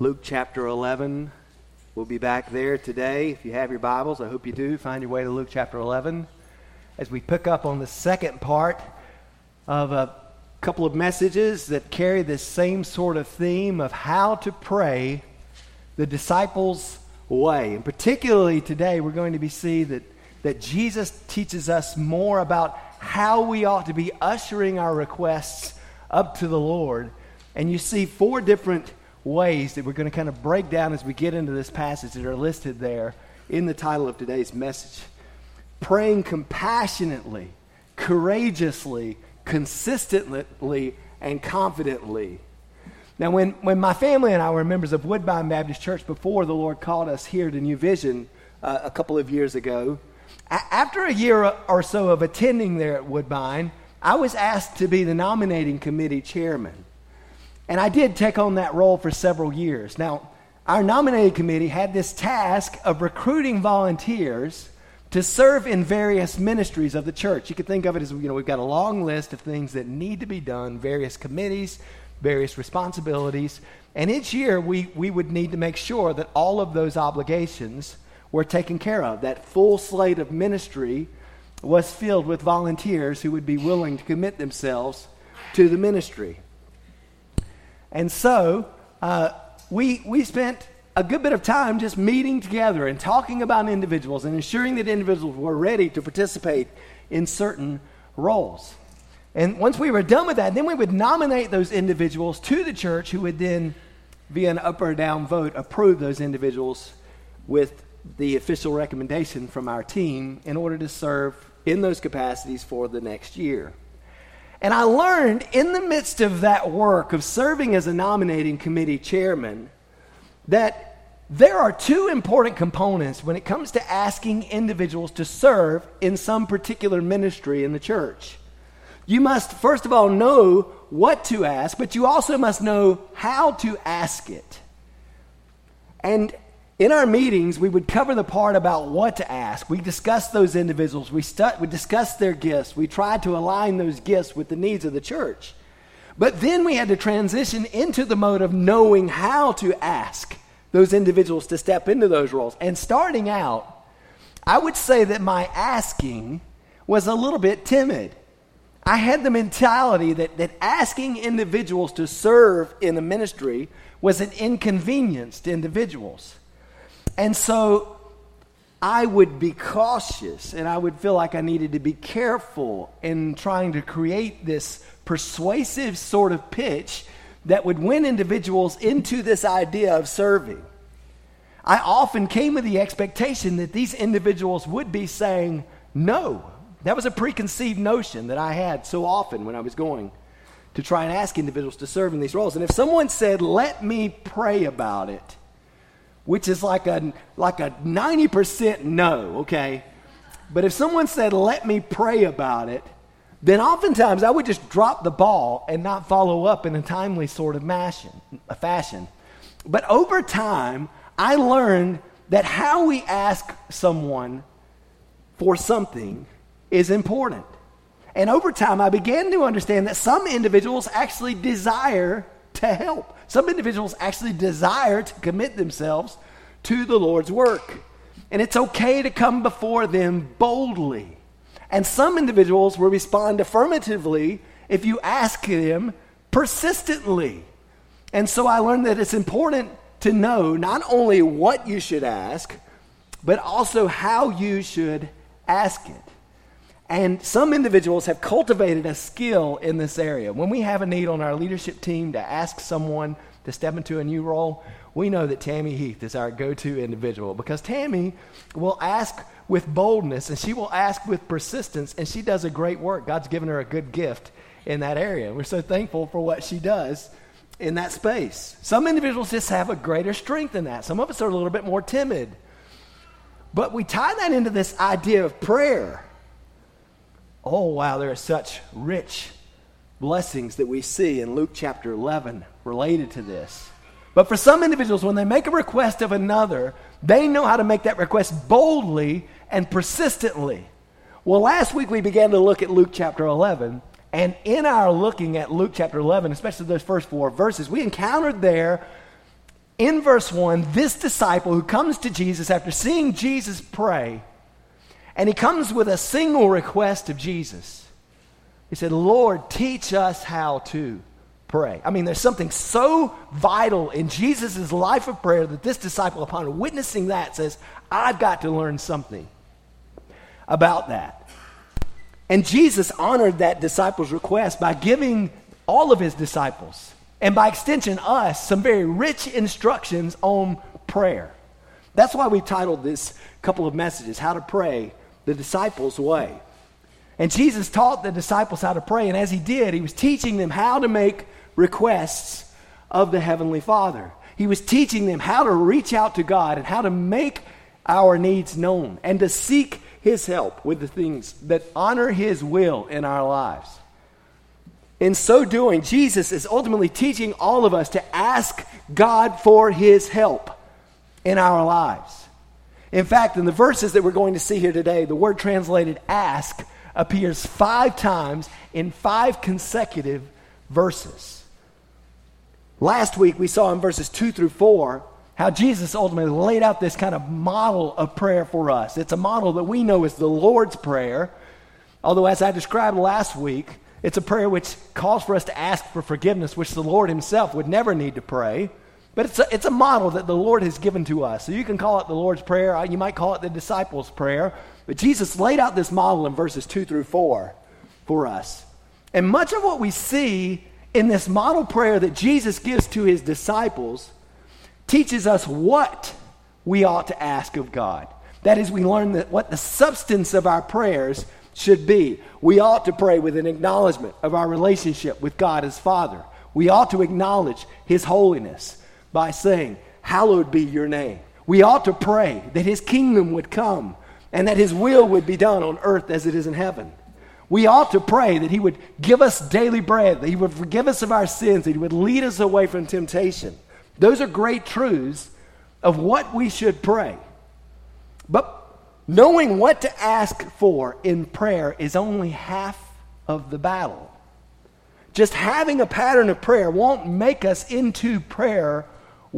Luke chapter 11. We'll be back there today. If you have your Bibles, I hope you do. Find your way to Luke chapter 11 as we pick up on the second part of a couple of messages that carry this same sort of theme of how to pray the disciples' way. And particularly today, we're going to be see that, that Jesus teaches us more about how we ought to be ushering our requests up to the Lord. And you see four different ways that we're going to kind of break down as we get into this passage that are listed there in the title of today's message. Praying compassionately, courageously, consistently, and confidently. Now, when, when my family and I were members of Woodbine Baptist Church before the Lord called us here to New Vision uh, a couple of years ago, a- after a year or so of attending there at Woodbine, I was asked to be the nominating committee chairman. And I did take on that role for several years. Now, our nominating committee had this task of recruiting volunteers to serve in various ministries of the church. You could think of it as, you know, we've got a long list of things that need to be done, various committees, various responsibilities. And each year we, we would need to make sure that all of those obligations were taken care of. That full slate of ministry was filled with volunteers who would be willing to commit themselves to the ministry. And so uh, we, we spent a good bit of time just meeting together and talking about individuals and ensuring that individuals were ready to participate in certain roles. And once we were done with that, then we would nominate those individuals to the church who would then, via an up or down vote, approve those individuals with the official recommendation from our team in order to serve in those capacities for the next year. And I learned in the midst of that work of serving as a nominating committee chairman that there are two important components when it comes to asking individuals to serve in some particular ministry in the church. You must, first of all, know what to ask, but you also must know how to ask it. And in our meetings, we would cover the part about what to ask. We discussed those individuals. We, stu- we discussed their gifts. We tried to align those gifts with the needs of the church. But then we had to transition into the mode of knowing how to ask those individuals to step into those roles. And starting out, I would say that my asking was a little bit timid. I had the mentality that, that asking individuals to serve in the ministry was an inconvenience to individuals. And so I would be cautious and I would feel like I needed to be careful in trying to create this persuasive sort of pitch that would win individuals into this idea of serving. I often came with the expectation that these individuals would be saying no. That was a preconceived notion that I had so often when I was going to try and ask individuals to serve in these roles. And if someone said, let me pray about it, which is like a, like a 90% no, okay? But if someone said, let me pray about it, then oftentimes I would just drop the ball and not follow up in a timely sort of fashion. But over time, I learned that how we ask someone for something is important. And over time, I began to understand that some individuals actually desire to help. Some individuals actually desire to commit themselves to the Lord's work. And it's okay to come before them boldly. And some individuals will respond affirmatively if you ask them persistently. And so I learned that it's important to know not only what you should ask, but also how you should ask it. And some individuals have cultivated a skill in this area. When we have a need on our leadership team to ask someone to step into a new role, we know that Tammy Heath is our go to individual because Tammy will ask with boldness and she will ask with persistence, and she does a great work. God's given her a good gift in that area. We're so thankful for what she does in that space. Some individuals just have a greater strength in that, some of us are a little bit more timid. But we tie that into this idea of prayer oh, wow, there are such rich blessings that we see in Luke chapter 11 related to this. But for some individuals, when they make a request of another, they know how to make that request boldly and persistently. Well, last week we began to look at Luke chapter 11. And in our looking at Luke chapter 11, especially those first four verses, we encountered there in verse 1, this disciple who comes to Jesus after seeing Jesus pray, and he comes with a single request of Jesus. He said, Lord, teach us how to pray. I mean, there's something so vital in Jesus' life of prayer that this disciple, upon witnessing that, says, I've got to learn something about that. And Jesus honored that disciple's request by giving all of his disciples, and by extension, us, some very rich instructions on prayer. That's why we titled this couple of messages, How to Pray the Disciples' Way. And Jesus taught the disciples how to pray, and as he did, he was teaching them how to make requests of the Heavenly Father. He was teaching them how to reach out to God and how to make our needs known and to seek His help with the things that honor His will in our lives. In so doing, Jesus is ultimately teaching all of us to ask God for His help in our lives. In fact, in the verses that we're going to see here today, the word translated ask appears five times in five consecutive verses. Last week, we saw in verses 2 through 4 how Jesus ultimately laid out this kind of model of prayer for us. It's a model that we know as the Lord's Prayer, although, as I described last week, it's a prayer which calls for us to ask for forgiveness, which the Lord Himself would never need to pray. But it's a, it's a model that the Lord has given to us. So you can call it the Lord's Prayer, uh, you might call it the disciples' prayer. But Jesus laid out this model in verses 2 through 4 for us. And much of what we see in this model prayer that Jesus gives to his disciples teaches us what we ought to ask of God. That is, we learn that what the substance of our prayers should be. We ought to pray with an acknowledgement of our relationship with God as Father. We ought to acknowledge His holiness by saying, Hallowed be your name. We ought to pray that His kingdom would come and that His will would be done on earth as it is in heaven. We ought to pray that He would give us daily bread, that He would forgive us of our sins, that He would lead us away from temptation. Those are great truths of what we should pray. But knowing what to ask for in prayer is only half of the battle. Just having a pattern of prayer won't make us into prayer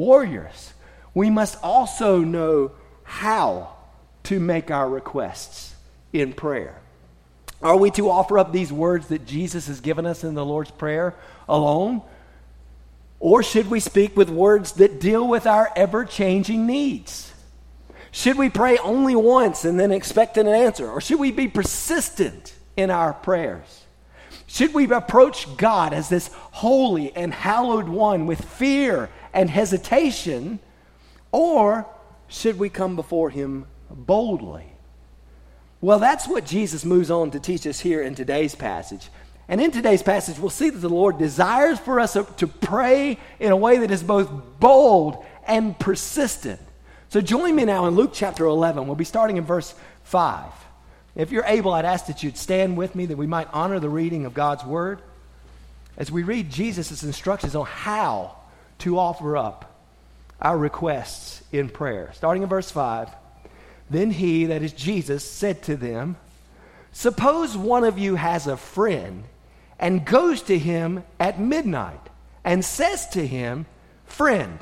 warriors. We must also know how to make our requests in prayer. Are we to offer up these words that Jesus has given us in the Lord's Prayer alone? Or should we speak with words that deal with our ever changing needs? Should we pray only once and then expect an answer? Or should we be persistent in our prayers? Should we approach God as this holy and hallowed one with fear and hesitation? Or should we come before him boldly? Well, that's what Jesus moves on to teach us here in today's passage. And in today's passage, we'll see that the Lord desires for us to pray in a way that is both bold and persistent. So join me now in Luke chapter 11. We'll be starting in verse 5. If you're able, I'd ask that you'd stand with me that we might honor the reading of God's word as we read Jesus' instructions on how to offer up our requests in prayer. Starting in verse 5. Then he, that is Jesus, said to them, Suppose one of you has a friend and goes to him at midnight and says to him, Friend,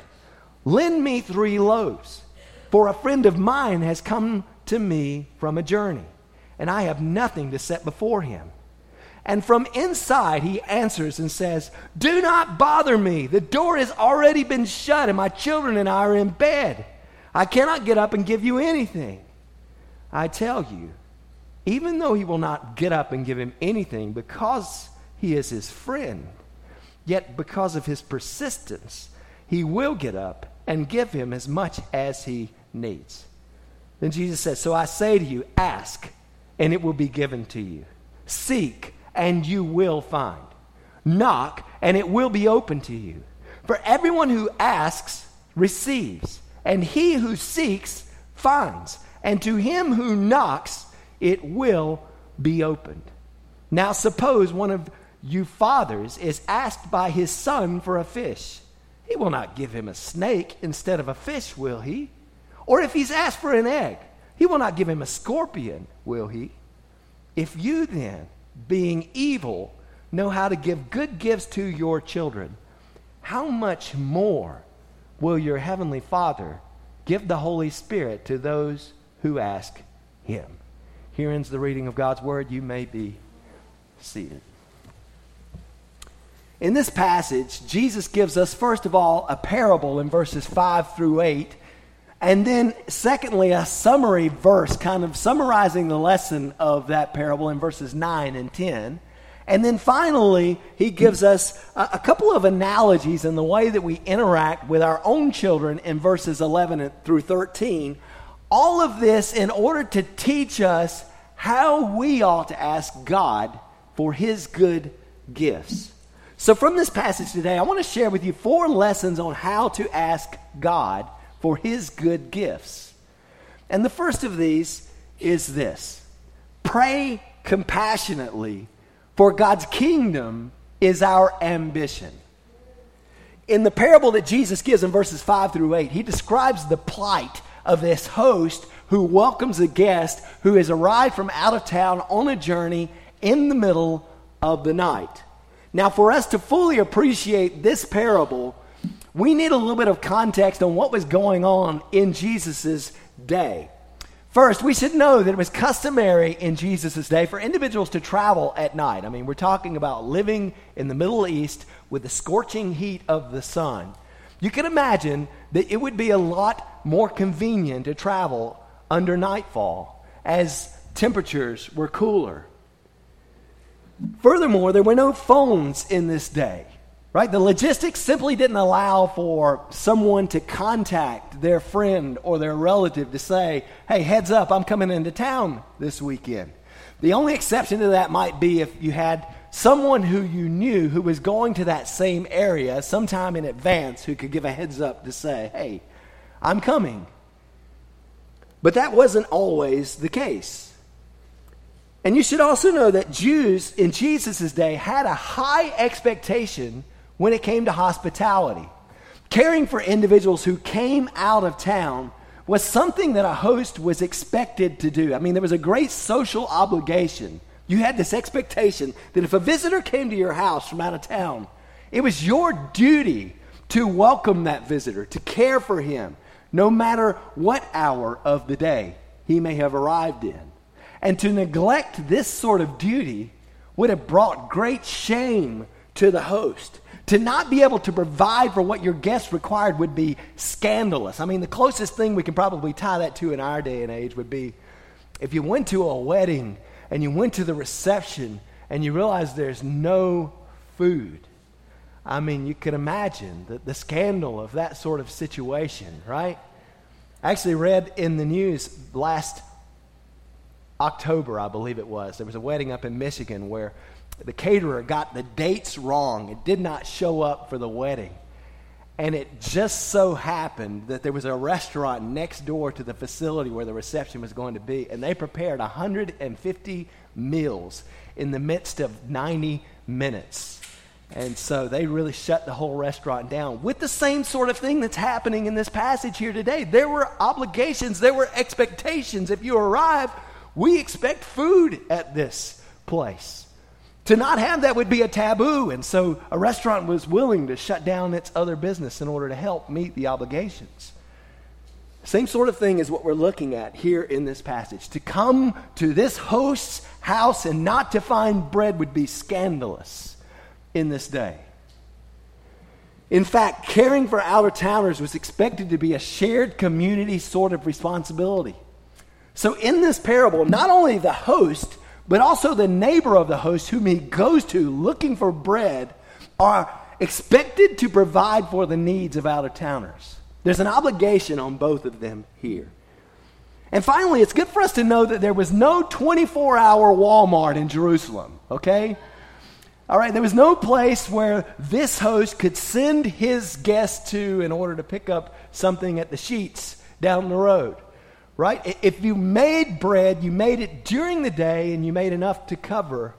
lend me three loaves, for a friend of mine has come to me from a journey, and I have nothing to set before him. And from inside he answers and says, Do not bother me. The door has already been shut, and my children and I are in bed. I cannot get up and give you anything. I tell you, even though he will not get up and give him anything because he is his friend, yet because of his persistence, he will get up and give him as much as he needs. Then Jesus says, So I say to you, ask, and it will be given to you. Seek, and you will find. Knock, and it will be open to you. For everyone who asks receives, and he who seeks finds, and to him who knocks, it will be opened. Now, suppose one of you fathers is asked by his son for a fish. He will not give him a snake instead of a fish, will he? Or if he's asked for an egg, he will not give him a scorpion, will he? If you then, being evil, know how to give good gifts to your children, how much more will your heavenly Father give the Holy Spirit to those who ask him. Here ends the reading of God's word. You may be seated. In this passage, Jesus gives us, first of all, a parable in verses 5 through 8, and then, secondly, a summary verse, kind of summarizing the lesson of that parable in verses 9 and 10. And then finally, he gives us a, a, couple of analogies in the way that we interact with our own children in verses 11 through 13. All of this in order to teach us how we ought to ask God for his good gifts. So, from this passage today, I want to share with you four lessons on how to ask God for His good gifts. And the first of these is this pray compassionately, for God's kingdom is our ambition. In the parable that Jesus gives in verses 5 through 8, he describes the plight of this host who welcomes a guest who has arrived from out of town on a journey in the middle of the night. Now, for us to fully appreciate this parable, we need a little bit of context on what was going on in Jesus' day. First, we should know that it was customary in Jesus' day for individuals to travel at night. I mean, we're talking about living in the Middle East with the scorching heat of the sun. You can imagine that it would be a lot more convenient to travel under nightfall as temperatures were cooler. Furthermore, there were no phones in this day, right? The logistics simply didn't allow for someone to contact their friend or their relative to say, hey, heads up, I'm coming into town this weekend. The only exception to that might be if you had someone who you knew who was going to that same area sometime in advance who could give a heads up to say, hey, I'm coming. But that wasn't always the case. And you should also know that Jews in Jesus' day had a high expectation when it came to hospitality. Caring for individuals who came out of town was something that a host was expected to do. I mean, there was a great social obligation. You had this expectation that if a visitor came to your house from out of town, it was your duty to welcome that visitor, to care for him, no matter what hour of the day he may have arrived in. And to neglect this sort of duty would have brought great shame to the host. To not be able to provide for what your guests required would be scandalous. I mean, the closest thing we can probably tie that to in our day and age would be if you went to a wedding and you went to the reception and you realized there's no food. I mean, you can imagine the, the scandal of that sort of situation, right? I actually read in the news last October, I believe it was. There was a wedding up in Michigan where the caterer got the dates wrong. It did not show up for the wedding. And it just so happened that there was a restaurant next door to the facility where the reception was going to be, and they prepared 150 meals in the midst of 90 minutes. And so they really shut the whole restaurant down with the same sort of thing that's happening in this passage here today. There were obligations, there were expectations. If you arrive, we expect food at this place. To not have that would be a taboo, and so a restaurant was willing to shut down its other business in order to help meet the obligations. Same sort of thing is what we're looking at here in this passage. To come to this host's house and not to find bread would be scandalous in this day. In fact, caring for outer towners was expected to be a shared community sort of responsibility. So, in this parable, not only the host, but also the neighbor of the host whom he goes to looking for bread are expected to provide for the needs of out of towners. There's an obligation on both of them here. And finally, it's good for us to know that there was no 24 hour Walmart in Jerusalem, okay? All right, there was no place where this host could send his guest to in order to pick up something at the Sheetz down the road right? If you made bread, you made it during the day and you made enough to cover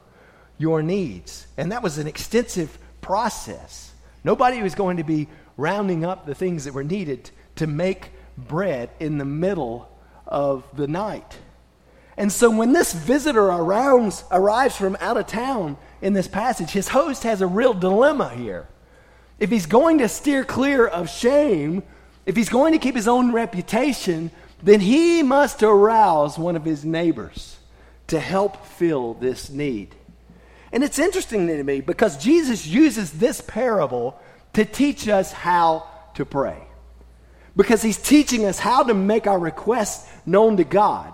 your needs. And that was an extensive process. Nobody was going to be rounding up the things that were needed to make bread in the middle of the night. And so when this visitor arrives, arrives from out of town in this passage, his host has a real dilemma here. if he's going to steer clear of shame, if he's going to keep his own reputation, then he must arouse one of his neighbors to help fill this need. And it's interesting to me because Jesus uses this parable to teach us how to pray. Because he's teaching us how to make our requests known to God.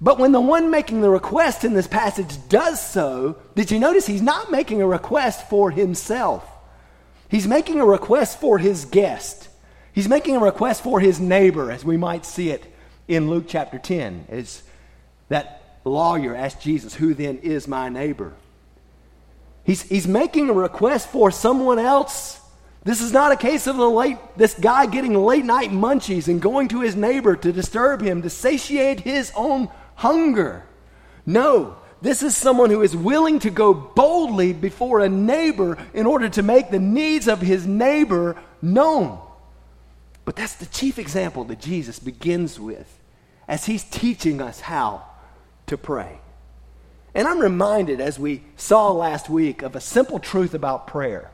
But when the one making the request in this passage does so, did you notice he's not making a request for himself? He's making a request for his guest. He's making a request for his neighbor, as we might see it in Luke chapter 10, as that lawyer asked Jesus, Who then is my neighbor? He's, he's making a request for someone else. This is not a case of the late, this guy getting late night munchies and going to his neighbor to disturb him, to satiate his own hunger. No, this is someone who is willing to go boldly before a neighbor in order to make the needs of his neighbor known. But that's the chief example that Jesus begins with as he's teaching us how to pray. And I'm reminded, as we saw last week, of a simple truth about prayer.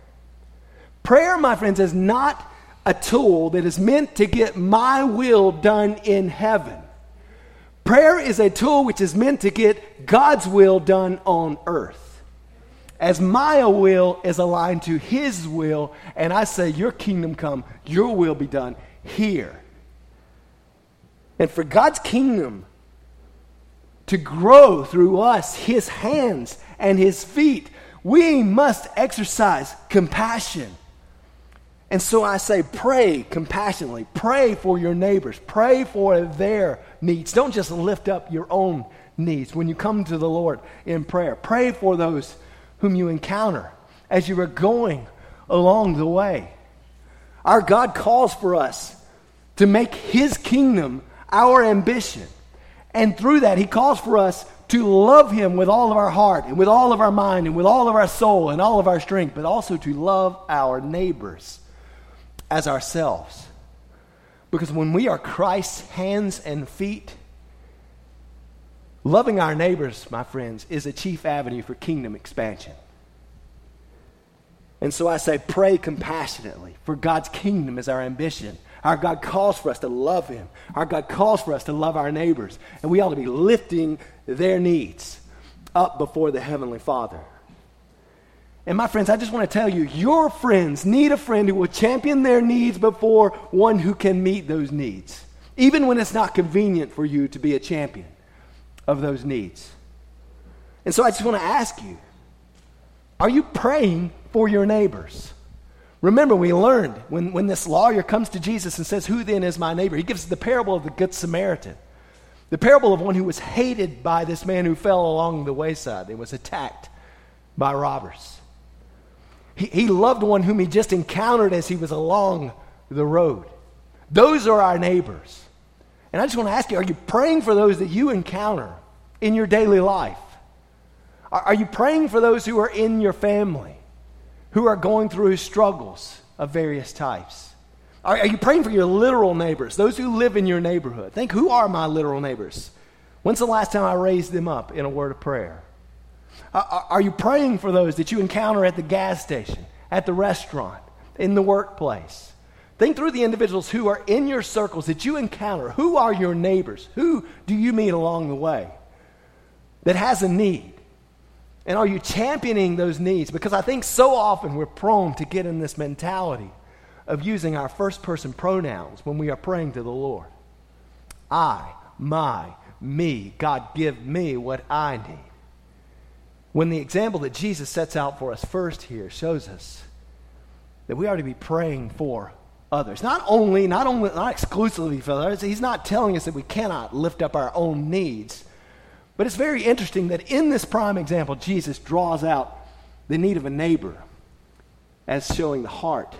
Prayer, my friends, is not a tool that is meant to get my will done in heaven. Prayer is a tool which is meant to get God's will done on earth. As my will is aligned to His will, and I say, Your kingdom come, your will be done here. And for God's kingdom to grow through us, His hands and His feet, we must exercise compassion. And so I say, pray compassionately. Pray for your neighbors. Pray for their needs. Don't just lift up your own needs when you come to the Lord in prayer. Pray for those whom you encounter as you are going along the way. Our God calls for us to make His kingdom our ambition. And through that, He calls for us to love Him with all of our heart and with all of our mind and with all of our soul and all of our strength, but also to love our neighbors as ourselves. Because when we are Christ's hands and feet, loving our neighbors, my friends, is a chief avenue for kingdom expansion. And so I say, pray compassionately, for God's kingdom is our ambition. Our God calls for us to love Him. Our God calls for us to love our neighbors. And we ought to be lifting their needs up before the Heavenly Father. And my friends, I just want to tell you, your friends need a friend who will champion their needs before one who can meet those needs, even when it's not convenient for you to be a champion of those needs. And so I just want to ask you are you praying for your neighbors? Remember, we learned when, when this lawyer comes to Jesus and says, Who then is my neighbor? He gives the parable of the Good Samaritan, the parable of one who was hated by this man who fell along the wayside and was attacked by robbers. He, he loved one whom he just encountered as he was along the road. Those are our neighbors. And I just want to ask you are you praying for those that you encounter in your daily life? Are, are you praying for those who are in your family, who are going through struggles of various types? Are, are you praying for your literal neighbors, those who live in your neighborhood? Think who are my literal neighbors? When's the last time I raised them up in a word of prayer? Are you praying for those that you encounter at the gas station, at the restaurant, in the workplace? Think through the individuals who are in your circles that you encounter. Who are your neighbors? Who do you meet along the way that has a need? And are you championing those needs? Because I think so often we're prone to get in this mentality of using our first person pronouns when we are praying to the Lord. I, my, me. God, give me what I need. When the example that Jesus sets out for us first here shows us that we are to be praying for others. Not only, not only, not exclusively for others. He's not telling us that we cannot lift up our own needs. But it's very interesting that in this prime example, Jesus draws out the need of a neighbor as showing the heart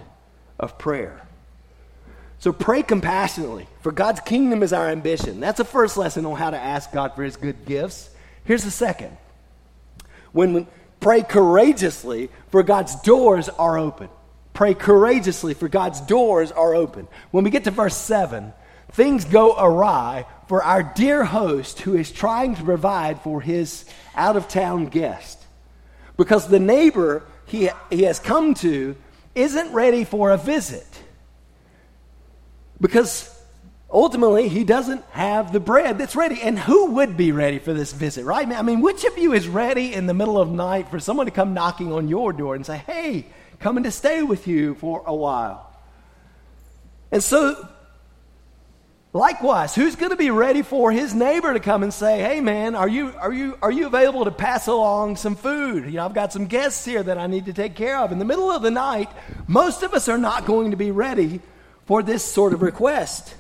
of prayer. So pray compassionately, for God's kingdom is our ambition. That's the first lesson on how to ask God for his good gifts. Here's the second when we pray courageously, for God's doors are open. Pray courageously, for God's doors are open. When we get to verse 7, things go awry for our dear host who is trying to provide for his out of town guest. Because the neighbor he, he has come to isn't ready for a visit because ultimately he doesn't have the bread that's ready. And who would be ready for this visit, right? I mean, which of you is ready in the middle of night for someone to come knocking on your door and say, hey, coming to stay with you for a while? And so, likewise, who's going to be ready for his neighbor to come and say, hey, man, are you, are, you, are you available to pass along some food? You know, I've got some guests here that I need to take care of. In the middle of the night, most of us are not going to be ready for this sort of request.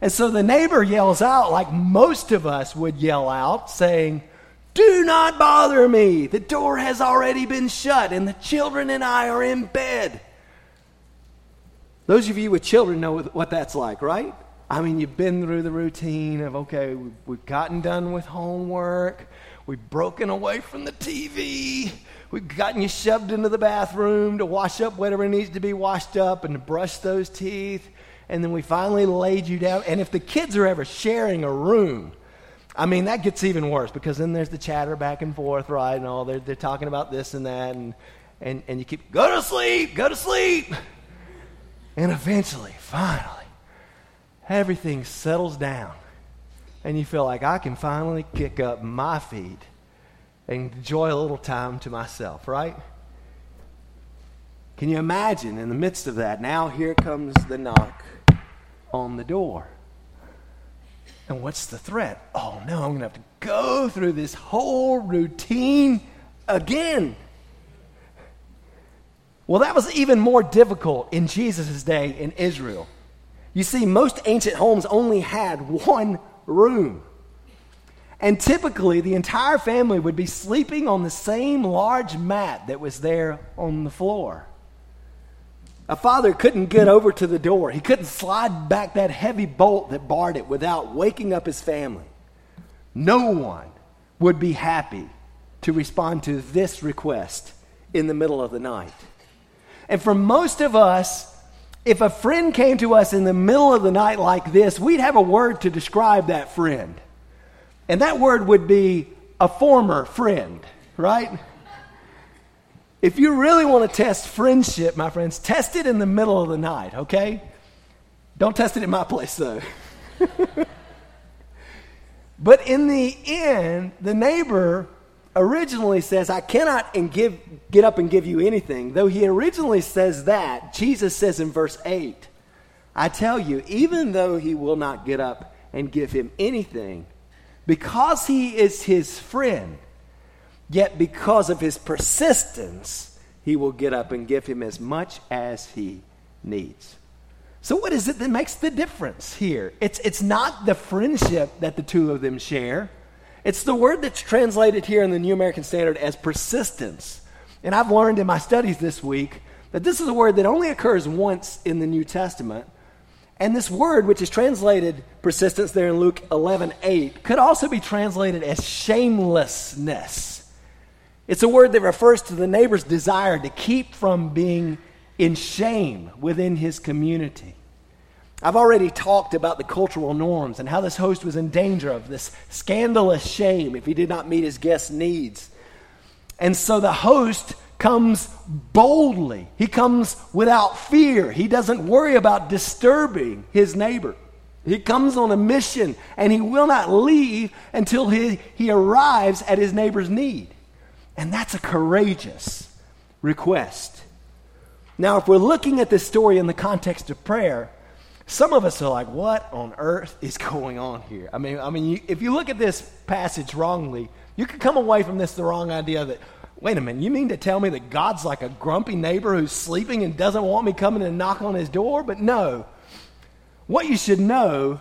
And so the neighbor yells out, like most of us would yell out, saying, Do not bother me. The door has already been shut, and the children and I are in bed. Those of you with children know what that's like, right? I mean, you've been through the routine of, okay, we've gotten done with homework, we've broken away from the TV, we've gotten you shoved into the bathroom to wash up whatever needs to be washed up and to brush those teeth and then we finally laid you down. And if the kids are ever sharing a room, I mean, that gets even worse because then there's the chatter back and forth, right? And all they're, they're talking about this and that. And, and, and you keep, go to sleep, go to sleep. And eventually, finally, everything settles down. And you feel like I can finally kick up my feet and enjoy a little time to myself, right? Can you imagine in the midst of that? Now here comes the knock on the door. And what's the threat? Oh no, I'm going to have to go through this whole routine again. Well, that was even more difficult in Jesus' day in Israel. You see, most ancient homes only had one room. And typically, the entire family would be sleeping on the same large mat that was there on the floor. A father couldn't get over to the door. He couldn't slide back that heavy bolt that barred it without waking up his family. No one would be happy to respond to this request in the middle of the night. And for most of us, if a friend came to us in the middle of the night like this, we'd have a word to describe that friend. And that word would be a former friend, right? If you really want to test friendship, my friends, test it in the middle of the night, okay? Don't test it in my place, though. but in the end, the neighbor originally says, I cannot and give, get up and give you anything. Though he originally says that, Jesus says in verse 8, I tell you, even though he will not get up and give him anything, because he is his friend, Yet, because of his persistence, he will get up and give him as much as he needs. So, what is it that makes the difference here? It's, it's not the friendship that the two of them share, it's the word that's translated here in the New American Standard as persistence. And I've learned in my studies this week that this is a word that only occurs once in the New Testament. And this word, which is translated persistence there in Luke 11 8, could also be translated as shamelessness. It's a word that refers to the neighbor's desire to keep from being in shame within his community. I've already talked about the cultural norms and how this host was in danger of this scandalous shame if he did not meet his guest's needs. And so the host comes boldly, he comes without fear. He doesn't worry about disturbing his neighbor. He comes on a mission and he will not leave until he, he arrives at his neighbor's need. And that's a courageous request. Now, if we're looking at this story in the context of prayer, some of us are like, what on earth is going on here? I mean, I mean, you, if you look at this passage wrongly, you could come away from this the wrong idea that, wait a minute, you mean to tell me that God's like a grumpy neighbor who's sleeping and doesn't want me coming and knock on his door? But no. What you should know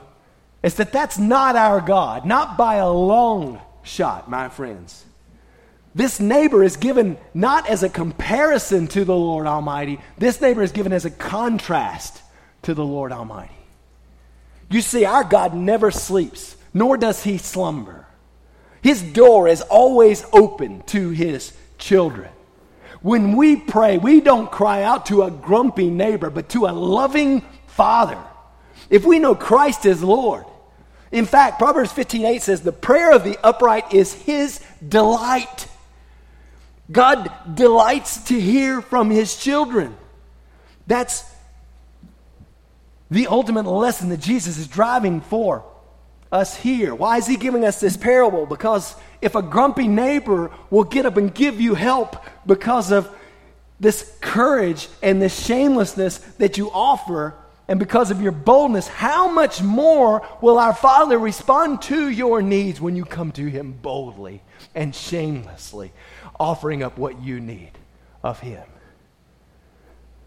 is that that's not our God, not by a long shot, my friends. This neighbor is given not as a comparison to the Lord Almighty, this neighbor is given as a contrast to the Lord Almighty. You see, our God never sleeps, nor does he slumber. His door is always open to his children. When we pray, we don't cry out to a grumpy neighbor, but to a loving father. If we know Christ is Lord, in fact, Proverbs 15:8 says, "The prayer of the upright is his delight." God delights to hear from his children. That's the ultimate lesson that Jesus is driving for us here. Why is he giving us this parable? Because if a grumpy neighbor will get up and give you help because of this courage and this shamelessness that you offer, and because of your boldness, how much more will our Father respond to your needs when you come to Him boldly and shamelessly, offering up what you need of Him?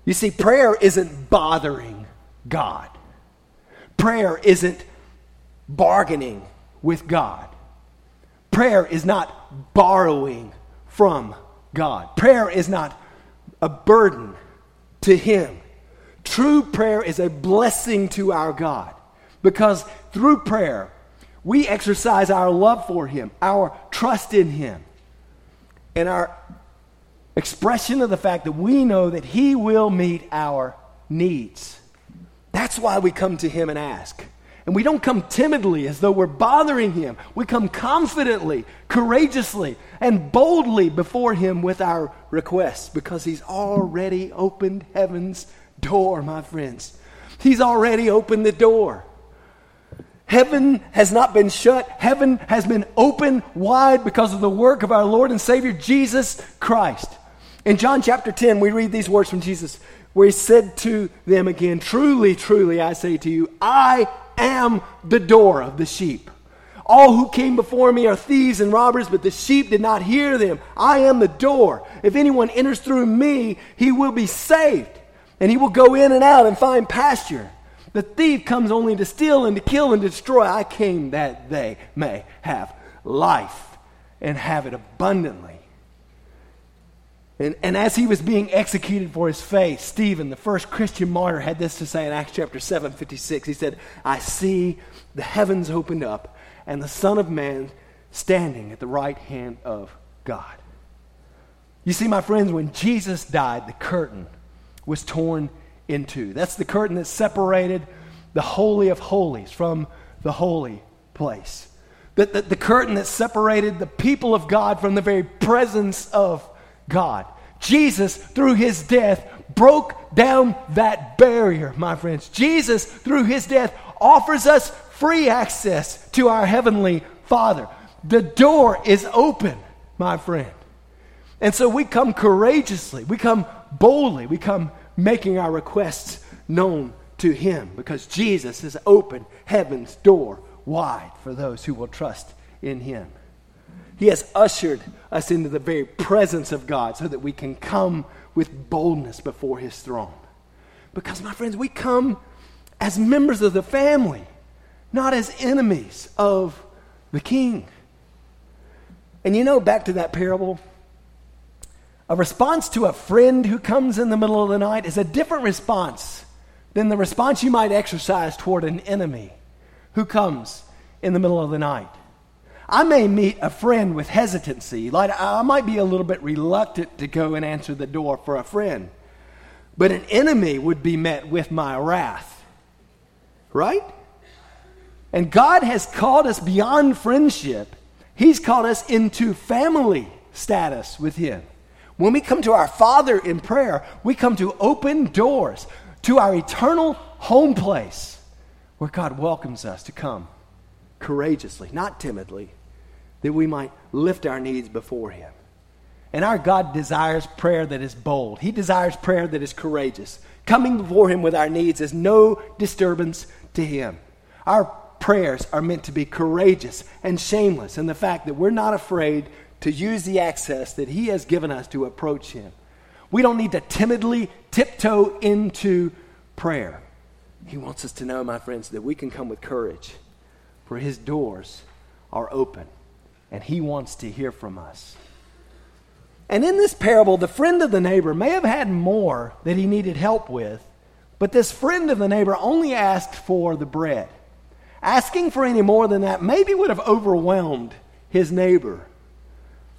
You see, prayer isn't bothering God, prayer isn't bargaining with God. Prayer is not borrowing from God. Prayer is not a burden to Him. True prayer is a blessing to our God because through prayer, we exercise our love for Him, our trust in Him, and our expression of the fact that we know that He will meet our needs. That's why we come to Him and ask. And we don't come timidly as though we're bothering Him. We come confidently, courageously, and boldly before Him with our requests because He's already opened heaven's door, my friends. He's already opened the door. Heaven has not been shut. Heaven has been open wide because of the work of our Lord and Savior Jesus Christ. In John chapter 10, we read these words from Jesus where he said to them again, Truly, truly, I say to you, I am the door of the sheep. All who came before me are thieves and robbers, but the sheep did not hear them. I am the door. If anyone enters through me, he will be saved, and he will go in and out and find pasture. The thief comes only to steal and to kill and destroy. I came that they may have life and have it abundantly. And, and as he was being executed for his faith, Stephen, the first Christian martyr, had this to say in Acts chapter 7 56. He said, I see the heavens opened up and the Son of Man standing at the right hand of God. You see, my friends, when Jesus died, the curtain was torn in two. That's the curtain that separated the Holy of Holies from the holy place. The, the, the curtain that separated the people of God from the very presence of God. Jesus, through his death, broke down that barrier, my friends. Jesus, through his death, offers us free access to our heavenly Father. The door is open, my friend. And so we come courageously, we come boldly, we come making our requests known to him because Jesus has opened heaven's door wide for those who will trust in him. He has ushered us into the very presence of God so that we can come with boldness before His throne. Because, my friends, we come as members of the family, not as enemies of the king. And you know, back to that parable, a response to a friend who comes in the middle of the night is a different response than the response you might exercise toward an enemy who comes in the middle of the night. I may meet a friend with hesitancy. Like I might be a little bit reluctant to go and answer the door for a friend. But an enemy would be met with my wrath. Right? And God has called us beyond friendship. He's called us into family status with Him. When we come to our Father in prayer, we come to open doors to our eternal home place where God welcomes us to come courageously, not timidly, that we might lift our needs before Him. And our God desires prayer that is bold. He desires prayer that is courageous. Coming before Him with our needs is no disturbance to Him. Our prayers are meant to be courageous and shameless in the fact that we're not afraid to use the access that He has given us to approach Him. We don't need to timidly tiptoe into prayer. He wants us to know, my friends, that we can come with courage for his doors are open and he wants to hear from us. And in this parable, the friend of the neighbor may have had more that he needed help with, but this friend of the neighbor only asked for the bread. Asking for any more than that maybe would have overwhelmed his neighbor.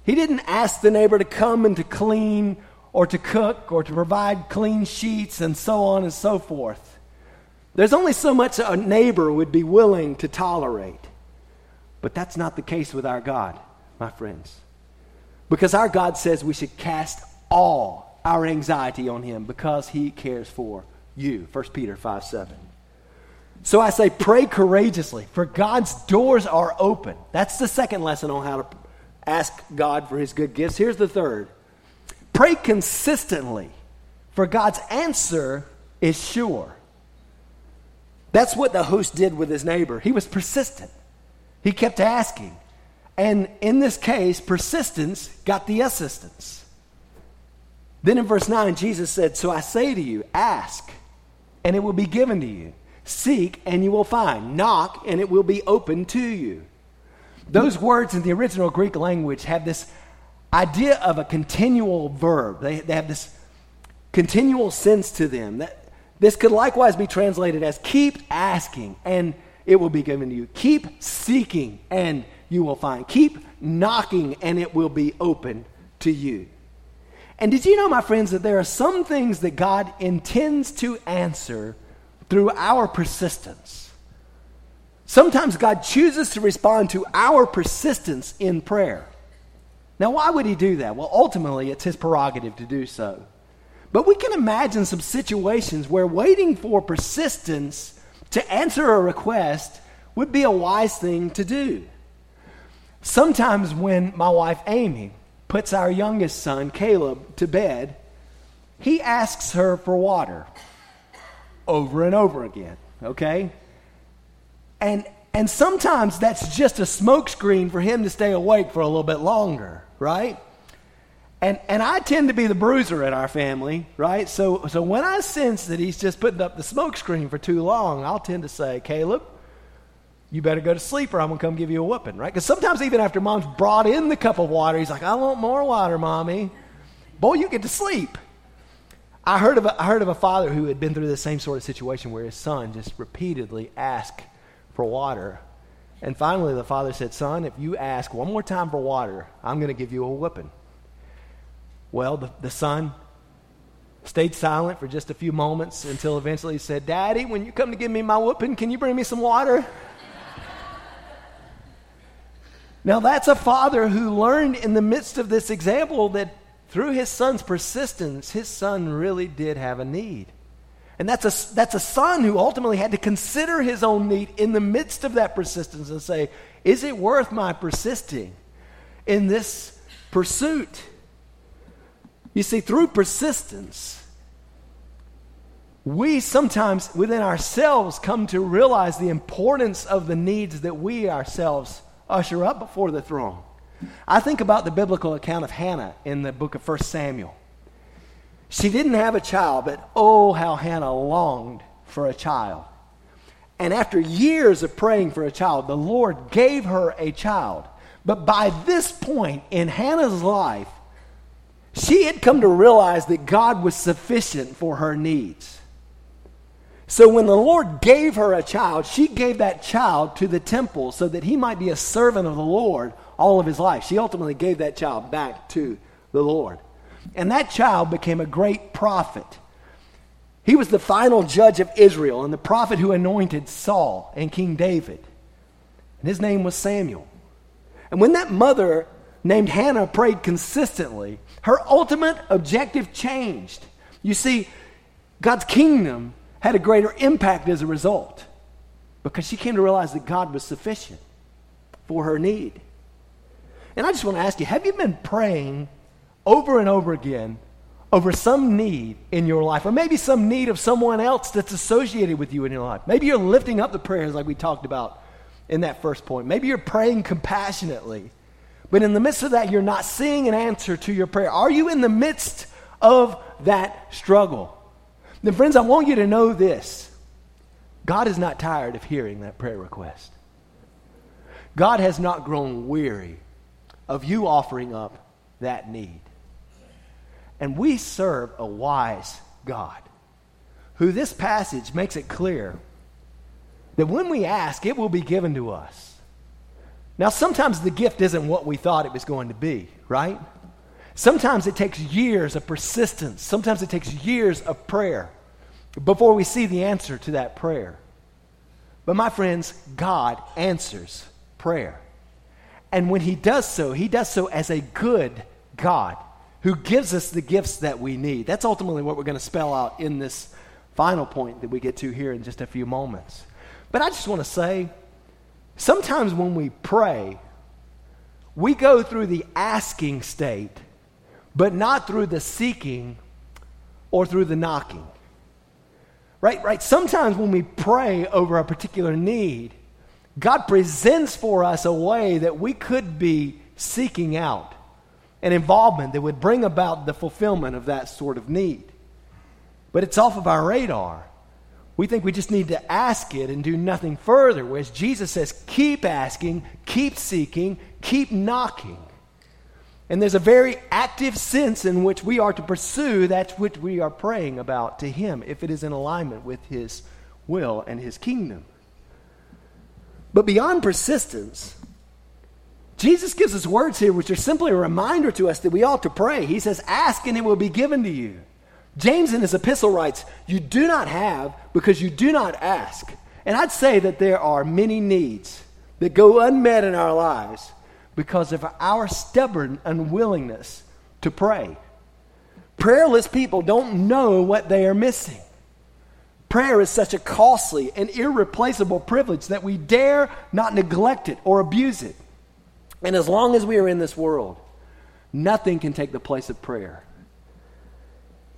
He didn't ask the neighbor to come and to clean or to cook or to provide clean sheets and so on and so forth. There's only so much a neighbor would be willing to tolerate. But that's not the case with our God, my friends. Because our God says we should cast all our anxiety on him because he cares for you. 1 Peter 5 7. So I say, pray courageously, for God's doors are open. That's the second lesson on how to ask God for his good gifts. Here's the third pray consistently, for God's answer is sure. That's what the host did with his neighbor. He was persistent, he kept asking. And in this case, persistence got the assistance. Then in verse 9, Jesus said, So I say to you, ask, and it will be given to you. Seek, and you will find. Knock, and it will be open to you. Those words in the original Greek language have this idea of a continual verb. They, they have this continual sense to them. That, this could likewise be translated as keep asking, and it will be given to you. Keep seeking, and you will find. Keep knocking, and it will be open to you. And did you know, my friends, that there are some things that God intends to answer through our persistence? Sometimes God chooses to respond to our persistence in prayer. Now, why would He do that? Well, ultimately, it's His prerogative to do so. But we can imagine some situations where waiting for persistence to answer a request would be a wise thing to do. Sometimes, when my wife Amy puts our youngest son, Caleb, to bed, he asks her for water over and over again, okay? And, and sometimes that's just a smokescreen for him to stay awake for a little bit longer, right? And, and I tend to be the bruiser in our family, right? So, so when I sense that he's just putting up the smokescreen for too long, I'll tend to say, Caleb, you better go to sleep or I'm going to come give you a whooping, right? Because sometimes even after mom's brought in the cup of water, he's like, I want more water, mommy. Boy, you get to sleep. I heard, of a, I heard of a father who had been through the same sort of situation where his son just repeatedly asked for water. And finally, the father said, Son, if you ask one more time for water, I'm going to give you a whooping. Well, the, the son stayed silent for just a few moments until eventually he said, Daddy, when you come to give me my whooping, can you bring me some water? Now, that's a father who learned in the midst of this example that through his son's persistence, his son really did have a need. And that's a, that's a son who ultimately had to consider his own need in the midst of that persistence and say, Is it worth my persisting in this pursuit? You see, through persistence, we sometimes within ourselves come to realize the importance of the needs that we ourselves usher up before the throne. I think about the biblical account of Hannah in the book of 1 Samuel. She didn't have a child, but oh, how Hannah longed for a child. And after years of praying for a child, the Lord gave her a child. But by this point in Hannah's life, she had come to realize that God was sufficient for her needs. So when the Lord gave her a child, she gave that child to the temple so that he might be a servant of the Lord all of his life. She ultimately gave that child back to the Lord. And that child became a great prophet. He was the final judge of Israel and the prophet who anointed Saul and King David. And his name was Samuel. And when that mother named Hannah prayed consistently, her ultimate objective changed. You see, God's kingdom had a greater impact as a result because she came to realize that God was sufficient for her need. And I just want to ask you have you been praying over and over again over some need in your life, or maybe some need of someone else that's associated with you in your life? Maybe you're lifting up the prayers like we talked about in that first point. Maybe you're praying compassionately, but in the midst of that, you're not seeing an answer to your prayer. Are you in the midst of that struggle? Then, friends, I want you to know this God is not tired of hearing that prayer request. God has not grown weary of you offering up that need. And we serve a wise God who this passage makes it clear that when we ask, it will be given to us. Now, sometimes the gift isn't what we thought it was going to be, right? Sometimes it takes years of persistence. Sometimes it takes years of prayer before we see the answer to that prayer. But my friends, God answers prayer. And when He does so, He does so as a good God who gives us the gifts that we need. That's ultimately what we're going to spell out in this final point that we get to here in just a few moments. But I just want to say sometimes when we pray, we go through the asking state, but not through the seeking or through the knocking. Right? Right? Sometimes when we pray over a particular need, God presents for us a way that we could be seeking out an involvement that would bring about the fulfillment of that sort of need. But it's off of our radar. We think we just need to ask it and do nothing further, whereas Jesus says, keep asking, keep seeking, keep knocking. And there's a very active sense in which we are to pursue that which we are praying about to Him, if it is in alignment with His will and His kingdom. But beyond persistence, Jesus gives us words here which are simply a reminder to us that we ought to pray. He says, Ask and it will be given to you. James in his epistle writes, You do not have because you do not ask. And I'd say that there are many needs that go unmet in our lives because of our stubborn unwillingness to pray. Prayerless people don't know what they are missing. Prayer is such a costly and irreplaceable privilege that we dare not neglect it or abuse it. And as long as we are in this world, nothing can take the place of prayer.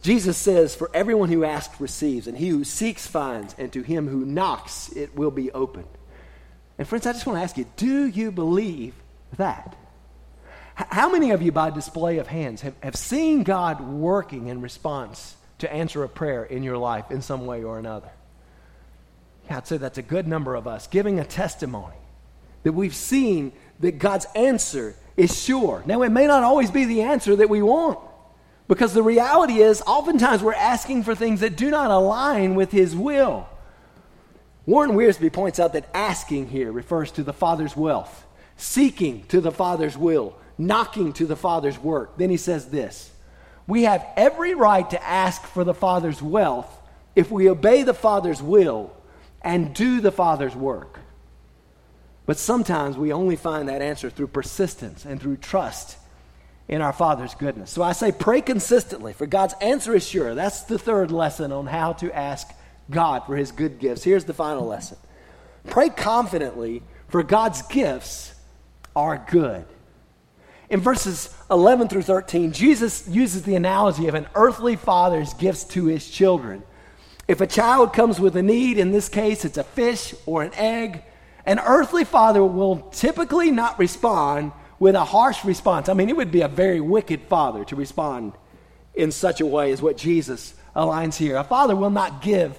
Jesus says, For everyone who asks receives, and he who seeks finds, and to him who knocks it will be opened. And friends, I just want to ask you do you believe that? How many of you, by display of hands, have, have seen God working in response to answer a prayer in your life in some way or another? Yeah, I'd say that's a good number of us giving a testimony that we've seen that God's answer is sure. Now, it may not always be the answer that we want. Because the reality is, oftentimes we're asking for things that do not align with His will. Warren Wiersbe points out that asking here refers to the Father's wealth, seeking to the Father's will, knocking to the Father's work. Then he says this We have every right to ask for the Father's wealth if we obey the Father's will and do the Father's work. But sometimes we only find that answer through persistence and through trust in our Father's goodness. So I say pray consistently, for God's answer is sure. That's the third lesson on how to ask God for his good gifts. Here's the final lesson pray confidently, for God's gifts are good. In verses 11 through 13, Jesus uses the analogy of an earthly father's gifts to his children. If a child comes with a need, in this case it's a fish or an egg, an earthly father will typically not respond with a harsh response. I mean, it would be a very wicked father to respond in such a way as what Jesus aligns here. A father will not give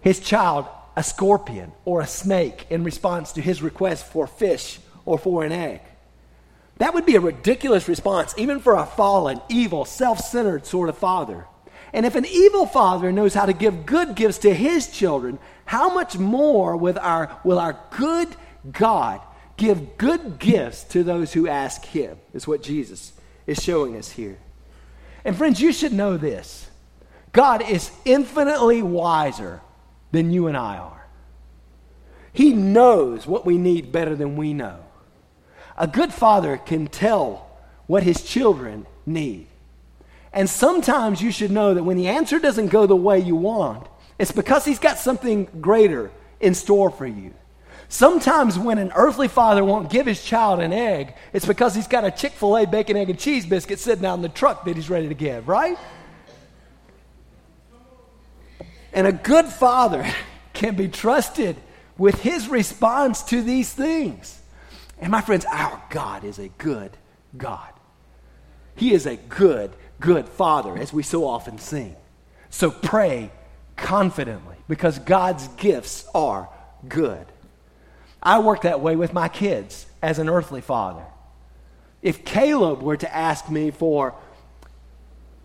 his child a scorpion or a snake in response to his request for fish or for an egg. That would be a ridiculous response, even for a fallen, evil, self centered sort of father. And if an evil father knows how to give good gifts to his children, how much more with our, will our good God Give good gifts to those who ask him, is what Jesus is showing us here. And friends, you should know this God is infinitely wiser than you and I are. He knows what we need better than we know. A good father can tell what his children need. And sometimes you should know that when the answer doesn't go the way you want, it's because he's got something greater in store for you. Sometimes when an earthly father won't give his child an egg, it's because he's got a Chick fil A bacon, egg, and cheese biscuit sitting out in the truck that he's ready to give, right? And a good father can be trusted with his response to these things. And my friends, our God is a good God. He is a good, good father, as we so often sing. So pray confidently because God's gifts are good. I work that way with my kids as an earthly father. If Caleb were to ask me for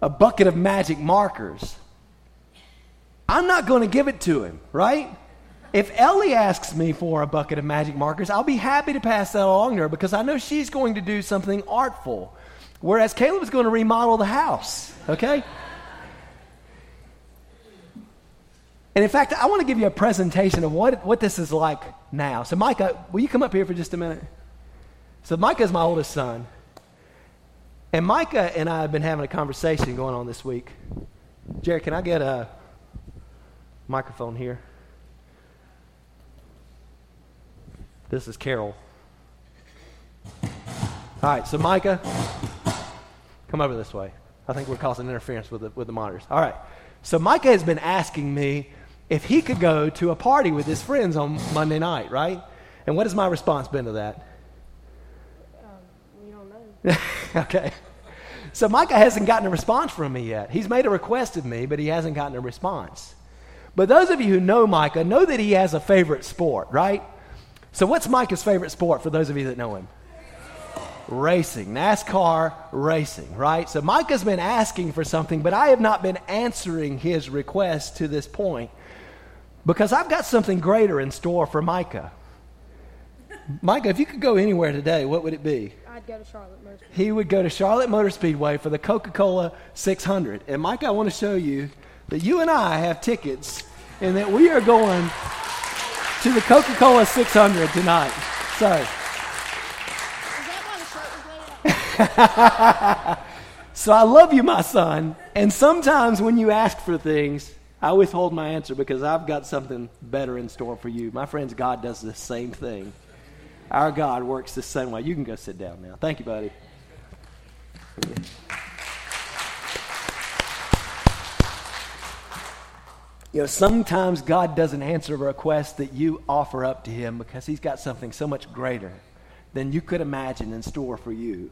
a bucket of magic markers, I'm not going to give it to him, right? If Ellie asks me for a bucket of magic markers, I'll be happy to pass that along to her because I know she's going to do something artful. Whereas Caleb is going to remodel the house, okay? And in fact, I want to give you a presentation of what, what this is like now. So, Micah, will you come up here for just a minute? So, Micah is my oldest son. And Micah and I have been having a conversation going on this week. Jerry, can I get a microphone here? This is Carol. All right, so Micah, come over this way. I think we're causing interference with the, with the monitors. All right. So Micah has been asking me if he could go to a party with his friends on Monday night, right? And what has my response been to that? Um, we don't know. okay. So Micah hasn't gotten a response from me yet. He's made a request of me, but he hasn't gotten a response. But those of you who know Micah know that he has a favorite sport, right? So what's Micah's favorite sport for those of you that know him? Racing, NASCAR racing, right? So Micah's been asking for something, but I have not been answering his request to this point because I've got something greater in store for Micah. Micah, if you could go anywhere today, what would it be? I'd go to Charlotte Motor Speedway. He would go to Charlotte Motor Speedway for the Coca Cola 600. And Micah, I want to show you that you and I have tickets and that we are going to the Coca Cola 600 tonight. So. Is that why the shirt was laid out? So I love you, my son. And sometimes when you ask for things, I withhold my answer because I've got something better in store for you. My friends, God does the same thing. Our God works the same way. You can go sit down now. Thank you, buddy. You know, sometimes God doesn't answer a request that you offer up to Him because He's got something so much greater than you could imagine in store for you.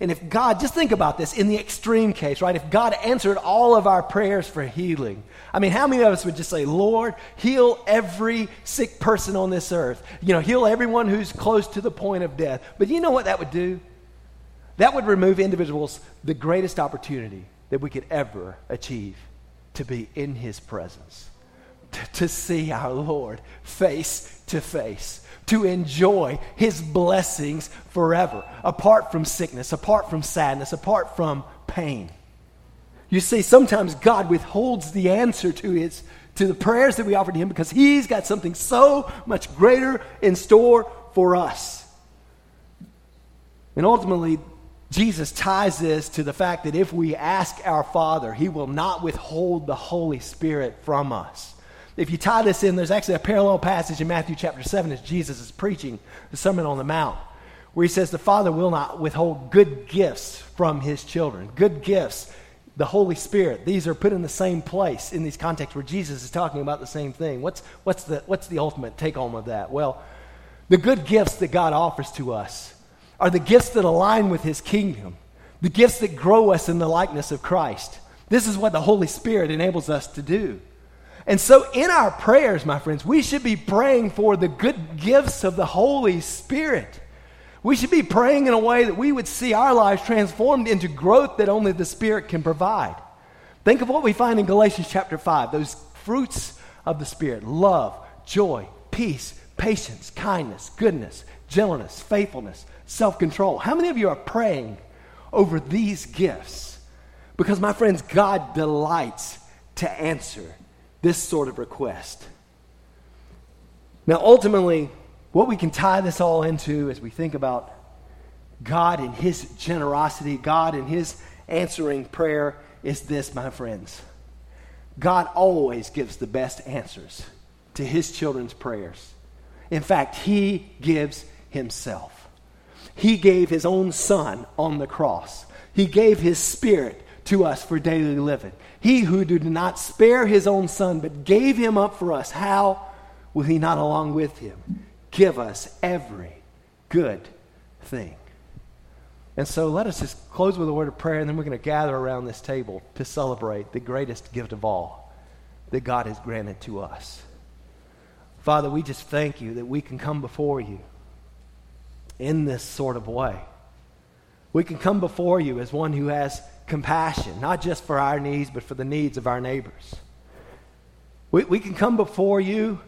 And if God, just think about this in the extreme case, right? If God answered all of our prayers for healing, I mean, how many of us would just say, Lord, heal every sick person on this earth? You know, heal everyone who's close to the point of death. But you know what that would do? That would remove individuals the greatest opportunity that we could ever achieve to be in His presence, to, to see our Lord face to face to enjoy his blessings forever, apart from sickness, apart from sadness, apart from pain. You see, sometimes God withholds the answer to his to the prayers that we offer to him because he's got something so much greater in store for us. And ultimately, Jesus ties this to the fact that if we ask our Father, he will not withhold the Holy Spirit from us. If you tie this in, there's actually a parallel passage in Matthew chapter 7 as Jesus is preaching the Sermon on the Mount, where he says, The Father will not withhold good gifts from his children. Good gifts, the Holy Spirit, these are put in the same place in these contexts where Jesus is talking about the same thing. What's, what's, the, what's the ultimate take home of that? Well, the good gifts that God offers to us are the gifts that align with his kingdom, the gifts that grow us in the likeness of Christ. This is what the Holy Spirit enables us to do. And so, in our prayers, my friends, we should be praying for the good gifts of the Holy Spirit. We should be praying in a way that we would see our lives transformed into growth that only the Spirit can provide. Think of what we find in Galatians chapter 5 those fruits of the Spirit love, joy, peace, patience, kindness, goodness, gentleness, faithfulness, self control. How many of you are praying over these gifts? Because, my friends, God delights to answer this sort of request. Now, ultimately, what we can tie this all into as we think about God and His generosity, God and His answering prayer is this, my friends. God always gives the best answers to His children's prayers. In fact, He gives Himself. He gave His own Son on the cross, He gave His Spirit to us for daily living. He who did not spare his own son, but gave him up for us, how will he not, along with him, give us every good thing? And so let us just close with a word of prayer, and then we're going to gather around this table to celebrate the greatest gift of all that God has granted to us. Father, we just thank you that we can come before you in this sort of way. We can come before you as one who has compassion, not just for our needs, but for the needs of our neighbors. We, we can come before you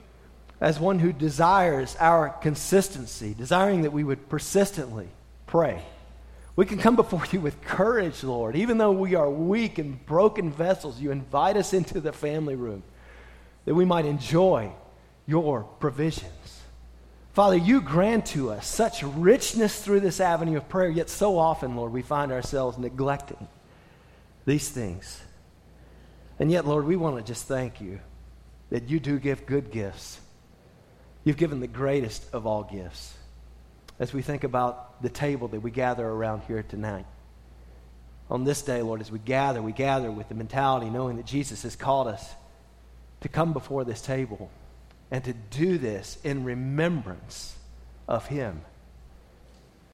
as one who desires our consistency, desiring that we would persistently pray. We can come before you with courage, Lord. Even though we are weak and broken vessels, you invite us into the family room that we might enjoy your provisions. Father, you grant to us such richness through this avenue of prayer, yet so often, Lord, we find ourselves neglecting these things. And yet, Lord, we want to just thank you that you do give good gifts. You've given the greatest of all gifts. As we think about the table that we gather around here tonight. On this day, Lord, as we gather, we gather with the mentality knowing that Jesus has called us to come before this table and to do this in remembrance of Him.